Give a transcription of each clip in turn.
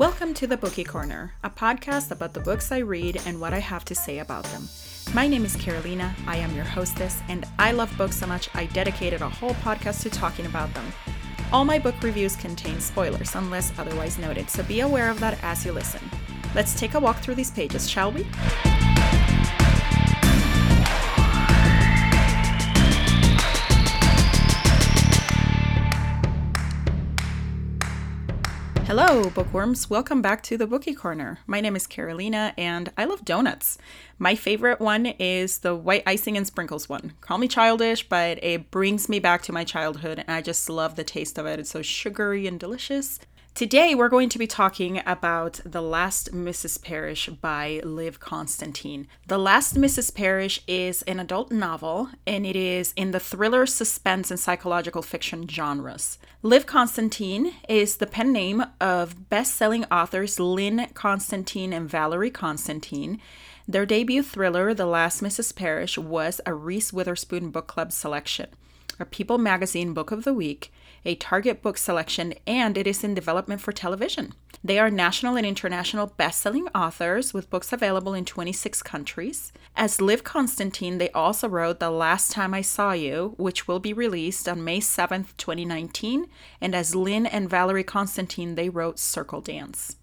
Welcome to the Bookie Corner, a podcast about the books I read and what I have to say about them. My name is Carolina, I am your hostess, and I love books so much I dedicated a whole podcast to talking about them. All my book reviews contain spoilers unless otherwise noted, so be aware of that as you listen. Let's take a walk through these pages, shall we? Hello, bookworms. Welcome back to the Bookie Corner. My name is Carolina and I love donuts. My favorite one is the white icing and sprinkles one. Call me childish, but it brings me back to my childhood and I just love the taste of it. It's so sugary and delicious. Today, we're going to be talking about The Last Mrs. Parrish by Liv Constantine. The Last Mrs. Parrish is an adult novel and it is in the thriller, suspense, and psychological fiction genres. Liv Constantine is the pen name of best selling authors Lynne Constantine and Valerie Constantine. Their debut thriller, The Last Mrs. Parrish, was a Reese Witherspoon Book Club selection, a People Magazine Book of the Week, a Target book selection, and it is in development for television. They are national and international best-selling authors with books available in 26 countries. As Liv Constantine, they also wrote The Last Time I Saw You, which will be released on May 7th, 2019, and as Lynne and Valerie Constantine, they wrote Circle Dance.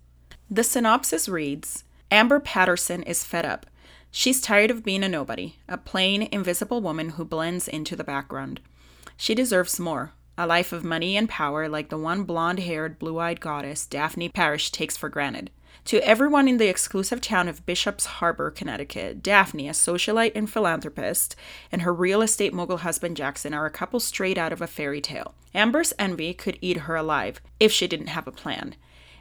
The synopsis reads Amber Patterson is fed up. She's tired of being a nobody, a plain, invisible woman who blends into the background. She deserves more, a life of money and power like the one blonde haired, blue eyed goddess Daphne Parrish takes for granted. To everyone in the exclusive town of Bishop's Harbor, Connecticut, Daphne, a socialite and philanthropist, and her real estate mogul husband Jackson are a couple straight out of a fairy tale. Amber's envy could eat her alive if she didn't have a plan.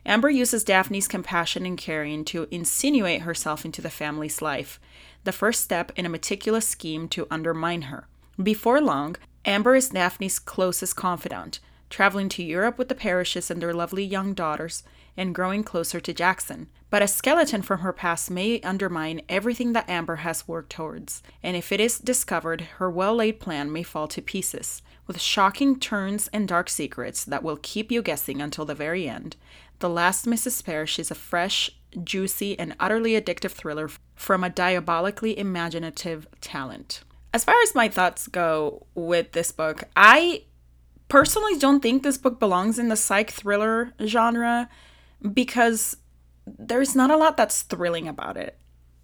Amber uses Daphne's compassion and caring to insinuate herself into the family's life, the first step in a meticulous scheme to undermine her. Before long, Amber is Daphne's closest confidant, traveling to Europe with the Parrishes and their lovely young daughters, and growing closer to Jackson. But a skeleton from her past may undermine everything that Amber has worked towards, and if it is discovered, her well laid plan may fall to pieces. With shocking turns and dark secrets that will keep you guessing until the very end, The Last Mrs. Parrish is a fresh, juicy, and utterly addictive thriller from a diabolically imaginative talent as far as my thoughts go with this book, I personally don't think this book belongs in the psych thriller genre because there's not a lot that's thrilling about it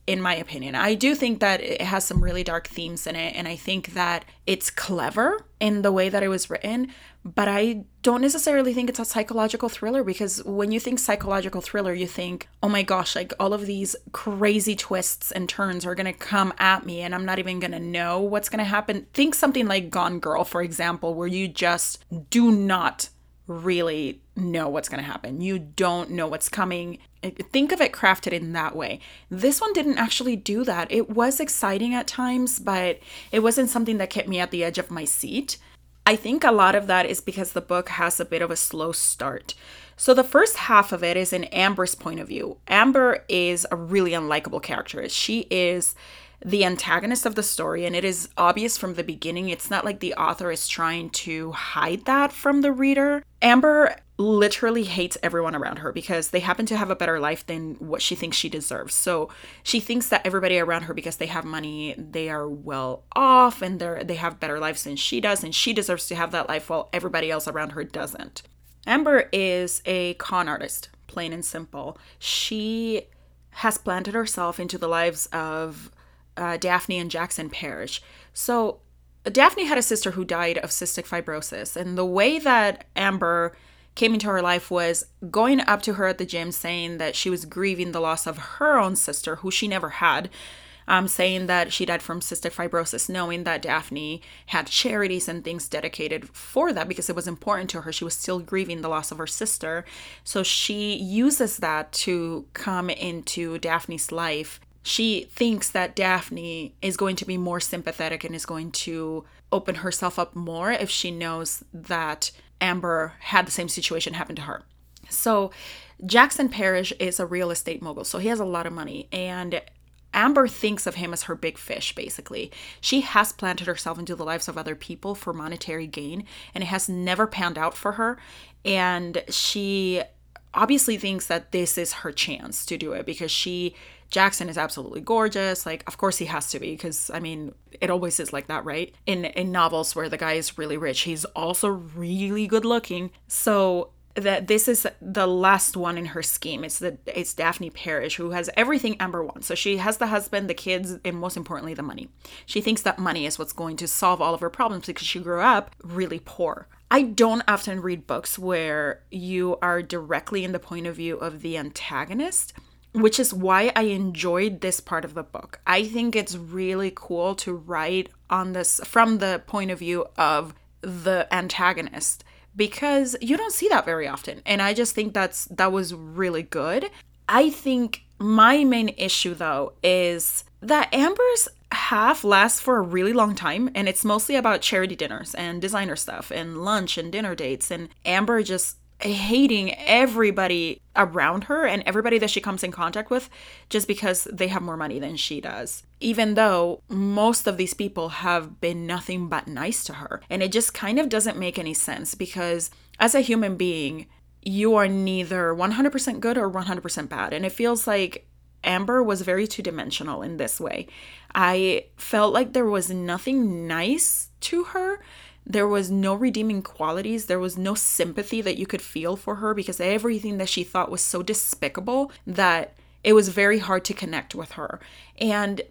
in my opinion. I do think that it has some really dark themes in it, and I think that it's clever in the way that it was written, but I don't necessarily think it's a psychological thriller because when you think psychological thriller, you think, oh my gosh, like all of these crazy twists and turns are gonna come at me, and I'm not even gonna know what's gonna happen. Think something like Gone Girl, for example, where you just do not really know what's going to happen. You don't know what's coming. Think of it crafted in that way. This one didn't actually do that. It was exciting at times, but it wasn't something that kept me at the edge of my seat. I think a lot of that is because the book has a bit of a slow start. So the first half of it is in Amber's point of view. Amber is a really unlikable character. She is the antagonist of the story and it is obvious from the beginning it's not like the author is trying to hide that from the reader. Amber literally hates everyone around her because they happen to have a better life than what she thinks she deserves. So she thinks that everybody around her because they have money they are well off and they're they have better lives than she does and she deserves to have that life while everybody else around her doesn't. Amber is a con artist plain and simple. She has planted herself into the lives of uh, Daphne and Jackson Parrish. So Daphne had a sister who died of cystic fibrosis, and the way that Amber came into her life was going up to her at the gym saying that she was grieving the loss of her own sister, who she never had. Um, saying that she died from cystic fibrosis, knowing that Daphne had charities and things dedicated for that because it was important to her. She was still grieving the loss of her sister. So she uses that to come into Daphne's life she thinks that Daphne is going to be more sympathetic and is going to open herself up more if she knows that Amber had the same situation happen to her. So, Jackson Parrish is a real estate mogul, so he has a lot of money, and Amber thinks of him as her big fish, basically. She has planted herself into the lives of other people for monetary gain, and it has never panned out for her. And she obviously thinks that this is her chance to do it because she Jackson is absolutely gorgeous. Like, of course he has to be, because I mean, it always is like that, right? In in novels where the guy is really rich, he's also really good looking. So that this is the last one in her scheme. It's the it's Daphne Parrish who has everything Amber wants. So she has the husband, the kids, and most importantly the money. She thinks that money is what's going to solve all of her problems because she grew up really poor. I don't often read books where you are directly in the point of view of the antagonist which is why I enjoyed this part of the book. I think it's really cool to write on this from the point of view of the antagonist because you don't see that very often. And I just think that's that was really good. I think my main issue though is that Amber's half lasts for a really long time and it's mostly about charity dinners and designer stuff and lunch and dinner dates and Amber just hating everybody around her and everybody that she comes in contact with just because they have more money than she does. Even though most of these people have been nothing but nice to her. And it just kind of doesn't make any sense because as a human being, you are neither 100% good or 100% bad. And it feels like Amber was very two dimensional in this way. I felt like there was nothing nice to her there was no redeeming qualities. There was no sympathy that you could feel for her because everything that she thought was so despicable that it was very hard to connect with her. And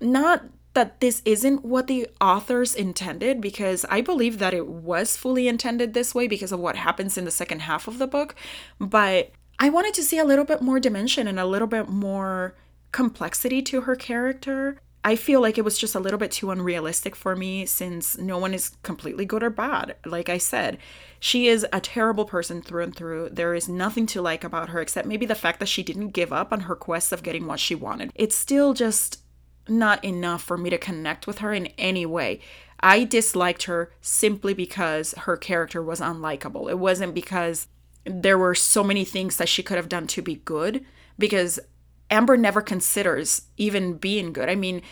not that this isn't what the authors intended because I believe that it was fully intended this way because of what happens in the second half of the book, but I wanted to see a little bit more dimension and a little bit more complexity to her character. I feel like it was just a little bit too unrealistic for me since no one is completely good or bad. Like I said, she is a terrible person through and through. There is nothing to like about her except maybe the fact that she didn't give up on her quest of getting what she wanted. It's still just not enough for me to connect with her in any way. I disliked her simply because her character was unlikable. It wasn't because there were so many things that she could have done to be good because Amber never considers even being good. I mean,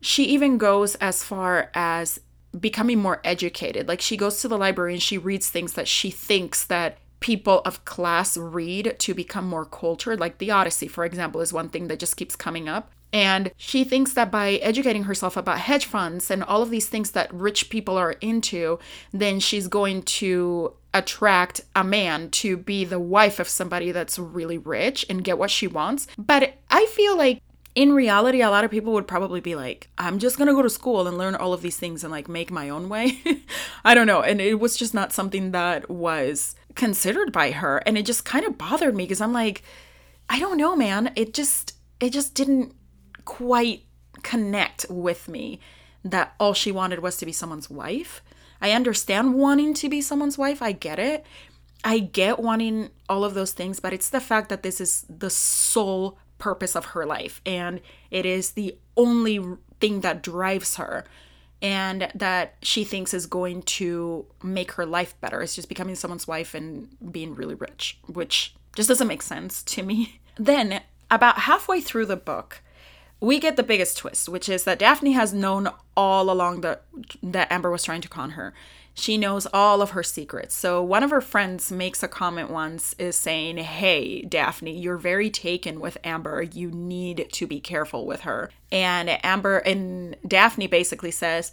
she even goes as far as becoming more educated. Like she goes to the library and she reads things that she thinks that people of class read to become more cultured. Like the Odyssey, for example, is one thing that just keeps coming up. And she thinks that by educating herself about hedge funds and all of these things that rich people are into, then she's going to attract a man to be the wife of somebody that's really rich and get what she wants. But I feel like in reality, a lot of people would probably be like, I'm just gonna go to school and learn all of these things and like make my own way. I don't know. And it was just not something that was considered by her. And it just kind of bothered me because I'm like, I don't know, man. It just, it just didn't quite connect with me that all she wanted was to be someone's wife. I understand wanting to be someone's wife, I get it. I get wanting all of those things, but it's the fact that this is the sole purpose of her life and it is the only thing that drives her and that she thinks is going to make her life better. It's just becoming someone's wife and being really rich, which just doesn't make sense to me. Then, about halfway through the book, we get the biggest twist, which is that Daphne has known all along that that Amber was trying to con her. She knows all of her secrets. So one of her friends makes a comment once is saying, "Hey, Daphne, you're very taken with Amber. You need to be careful with her." And Amber and Daphne basically says,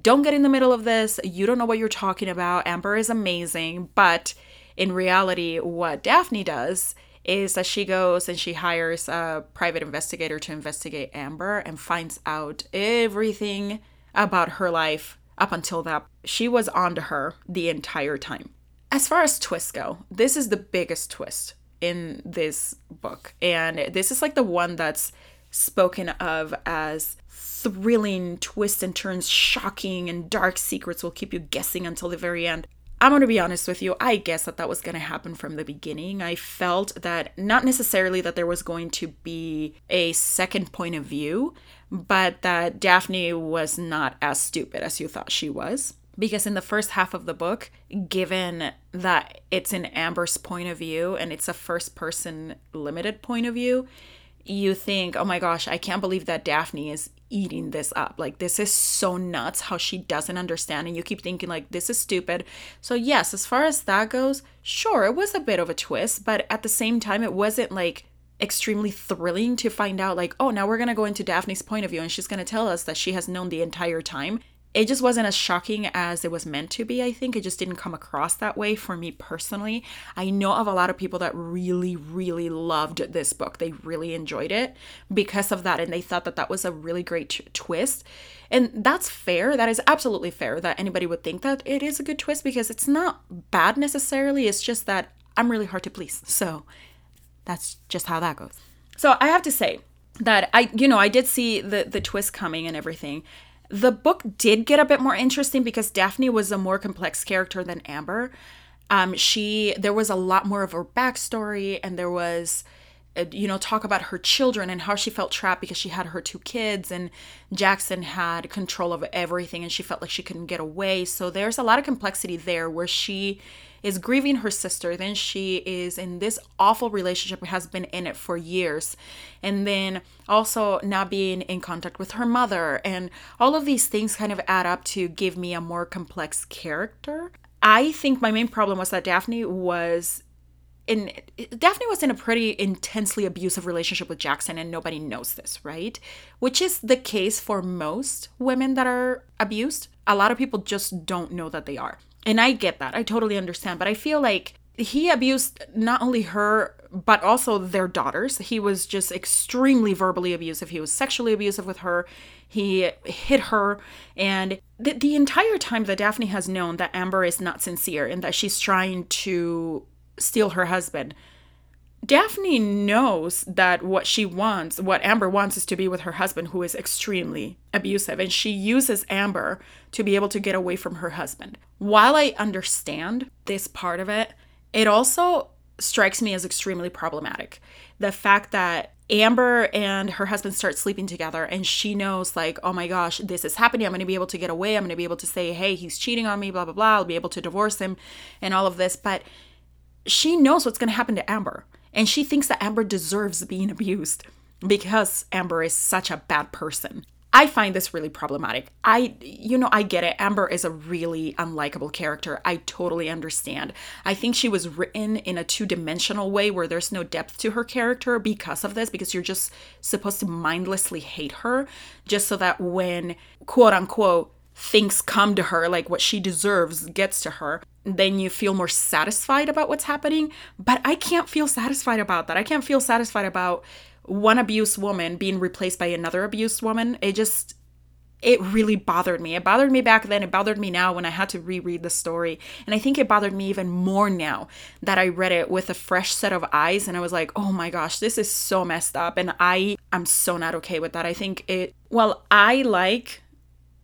"Don't get in the middle of this. You don't know what you're talking about. Amber is amazing, but in reality, what Daphne does is that she goes and she hires a private investigator to investigate Amber and finds out everything about her life up until that. She was onto her the entire time. As far as twists go, this is the biggest twist in this book. And this is like the one that's spoken of as thrilling twists and turns, shocking and dark secrets will keep you guessing until the very end. I'm going to be honest with you. I guess that that was going to happen from the beginning. I felt that not necessarily that there was going to be a second point of view, but that Daphne was not as stupid as you thought she was. Because in the first half of the book, given that it's in Amber's point of view and it's a first person limited point of view, you think, oh my gosh, I can't believe that Daphne is eating this up. Like, this is so nuts how she doesn't understand. And you keep thinking, like, this is stupid. So, yes, as far as that goes, sure, it was a bit of a twist, but at the same time, it wasn't like extremely thrilling to find out, like, oh, now we're going to go into Daphne's point of view and she's going to tell us that she has known the entire time it just wasn't as shocking as it was meant to be, I think. It just didn't come across that way for me personally. I know of a lot of people that really, really loved this book. They really enjoyed it because of that, and they thought that that was a really great t- twist. And that's fair. That is absolutely fair that anybody would think that it is a good twist because it's not bad necessarily. It's just that I'm really hard to please. So that's just how that goes. So I have to say, that I you know I did see the the twist coming and everything the book did get a bit more interesting because Daphne was a more complex character than Amber. Um, she there was a lot more of her backstory, and there was Uh, you know talk about her children and how she felt trapped because she had her two kids and jackson had control of everything and she felt like she couldn't get away so there's a lot of complexity there where she is grieving her sister. Then she is in this awful relationship, has been in it for years. And then also not being in contact with her mother. And all of these things kind of add up to give me a more complex character. I think my main problem was that Daphne was in Daphne was in a pretty intensely abusive relationship with Jackson and nobody knows this, right? Which is the case for most women that are abused. A lot of people just don't know that they are. And I get that. I totally understand. But I feel like he abused not only her, but also their daughters. He was just extremely verbally abusive. He was sexually abusive with her. He hit her. And the, the entire time that Daphne has known that Amber is not sincere and that she's trying to steal her husband, Daphne knows that what she wants, what Amber wants, is to be with her husband, who is extremely abusive. And she uses Amber to be able to get away from her husband. While I understand this part of it, it also strikes me as extremely problematic. The fact that Amber and her husband start sleeping together and she knows like, "Oh my gosh, this is happening. I'm going to be able to get away. I'm going to be able to say, "Hey, he's cheating on me, blah blah blah. I'll be able to divorce him and all of this." But she knows what's going to happen to Amber. And she thinks that Amber deserves being abused because Amber is such a bad person. I find this really problematic. I, you know, I get it. Amber is a really unlikable character. I totally understand. I think she was written in a two dimensional way where there's no depth to her character because of this, because you're just supposed to mindlessly hate her just so that when, quote unquote, things come to her, like what she deserves gets to her, then you feel more satisfied about what's happening. But I can't feel satisfied about that. I can't feel satisfied about one abused woman being replaced by another abused woman. It just, it really bothered me. It bothered me back then. It bothered me now when I had to reread the story. And I think it bothered me even more now that I read it with a fresh set of eyes. And I was like, oh my gosh, this is so messed up. And I am so not okay with that. I think it, well, I like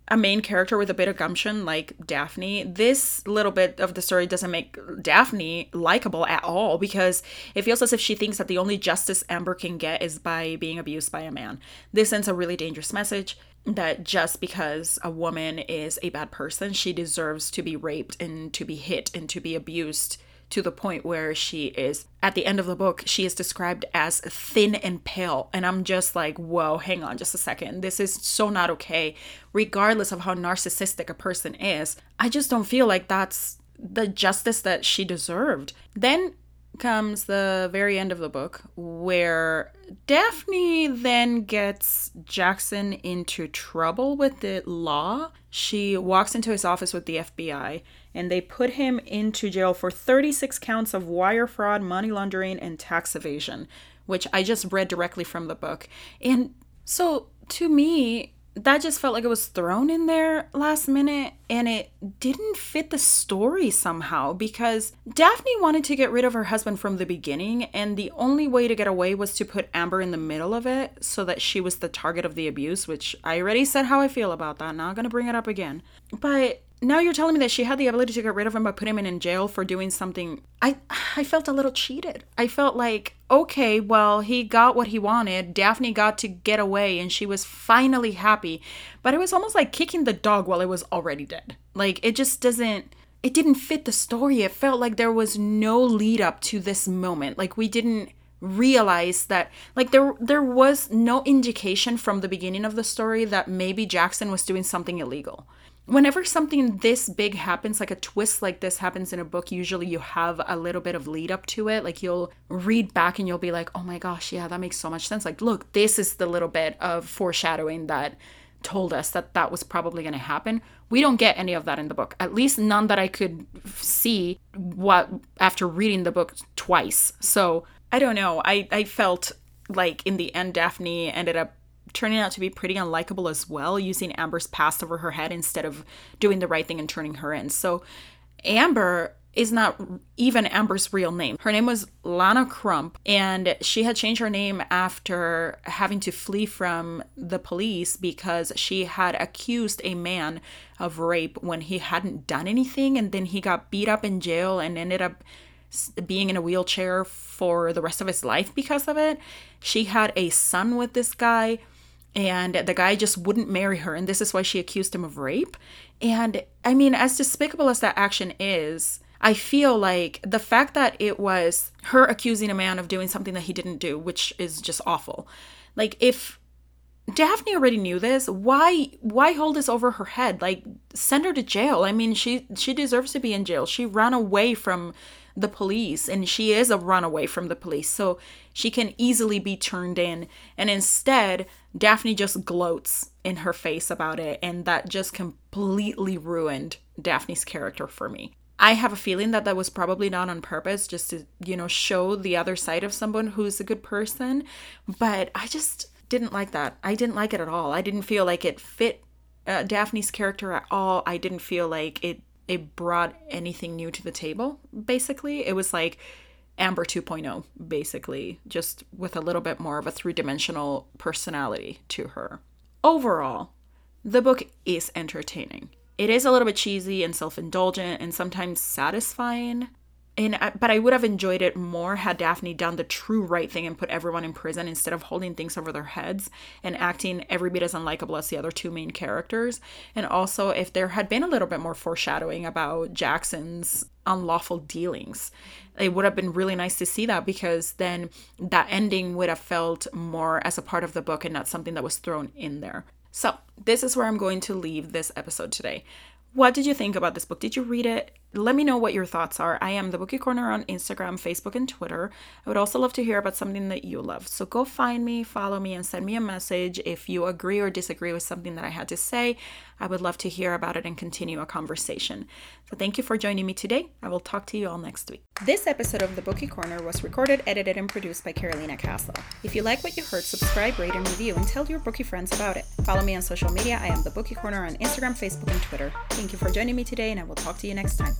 a main character with a bit of gumption like Daphne, this little bit of the story doesn't make Daphne likable at all because it feels as if she thinks that the only justice Amber can get is by being abused by a man. This sends a really dangerous message that just because a woman is a bad person, she deserves to be raped and to be hit and to be abused to the point where she is at the end of the book she is described as thin and pale. And i'm just like whoa hang on just a second. This is so not okay. Regardless of how narcissistic a person is i just don't feel like that's the justice that she deserved. Then comes the very end of the book where Daphne then gets Jackson into trouble with the law. She walks into his office with the FBI and they put him into jail for 36 counts of wire fraud, money laundering, and tax evasion, which I just read directly from the book. And so to me, that just felt like it was thrown in there last minute and it didn't fit the story somehow because Daphne wanted to get rid of her husband from the beginning and the only way to get away was to put Amber in the middle of it so that she was the target of the abuse, which I already said how I feel about that. Not to bring it up again. But now you're telling me that she had the ability to get rid of him by putting him in jail for doing something i i felt a little cheated. I felt like okay well he got what he wanted. Daphne got to get away and she was finally happy. But it was almost like kicking the dog while it was already dead. Like it just doesn't it didn't fit the story. It felt like there was no lead up to this moment. Like we didn't realize that like there there was no indication from the beginning of the story that maybe Jackson was doing something illegal. Whenever something this big happens, like a twist like this happens in a book, usually you have a little bit of lead up to it. Like you'll read back and you'll be like, oh my gosh, yeah, that makes so much sense. Like, look, this is the little bit of foreshadowing that told us that that was probably going to happen. We don't get any of that in the book. At least none that I could see what after reading the book twice. So, I don't know. I I felt like in the end Daphne ended up turning out to be pretty unlikable as well, using Amber's past over her head instead of doing the right thing and turning her in. So, Amber is not even Amber's real name. Her name was Lana Crump, and she had changed her name after having to flee from the police because she had accused a man of rape when he hadn't done anything, and then he got beat up in jail and ended up being in a wheelchair for the rest of his life because of it. She had a son with this guy and the guy just wouldn't marry her and this is why she accused him of rape and i mean as despicable as that action is I feel like the fact that it was her accusing a man of doing something that he didn't do, which is just awful. Like if Daphne already knew this, why why hold this over her head? Like send her to jail. I mean, she she deserves to be in jail. She ran away from the police and she is a runaway from the police. So she can easily be turned in and instead Daphne just gloats in her face about it and that just completely ruined Daphne's character for me. I have a feeling that that was probably not on purpose, just to, you know, show the other side of someone who's a good person. But I just didn't like that. I didn't like it at all. I didn't feel like it fit uh, Daphne's character at all. I didn't feel like it it brought anything new to the table. Basically, it was like Amber 2.0, basically, just with a little bit more of a three dimensional personality to her. Overall, the book is entertaining it is a little bit cheesy and self-indulgent and sometimes satisfying and but I would have enjoyed it more had Daphne done the true right thing and put everyone in prison instead of holding things over their heads and acting every bit as unlikable as the other two main characters. And also if there had been a little bit more foreshadowing about Jackson's unlawful dealings. It would have been really nice to see that because then that ending would have felt more as a part of the book and not something that was thrown in there. So, this is where I'm going to leave this episode today. What did you think about this book? Did you read it? Let me know what your thoughts are. I am the Bookie Corner on Instagram, Facebook, and Twitter. I would also love to hear about something that you love. So go find me, follow me, and send me a message if you agree or disagree with something that I had to say. I would love to hear about it and continue a conversation. So thank you for joining me today. I will talk to you all next week. This episode of the Bookie Corner was recorded, edited, and produced by Carolina Castle. If you like what you heard, subscribe, rate, and review, and tell your bookie friends about it. Follow me on social media. I am the Bookie Corner on Instagram, Facebook, and Twitter. Thank you for joining me today, and I will talk to you next time.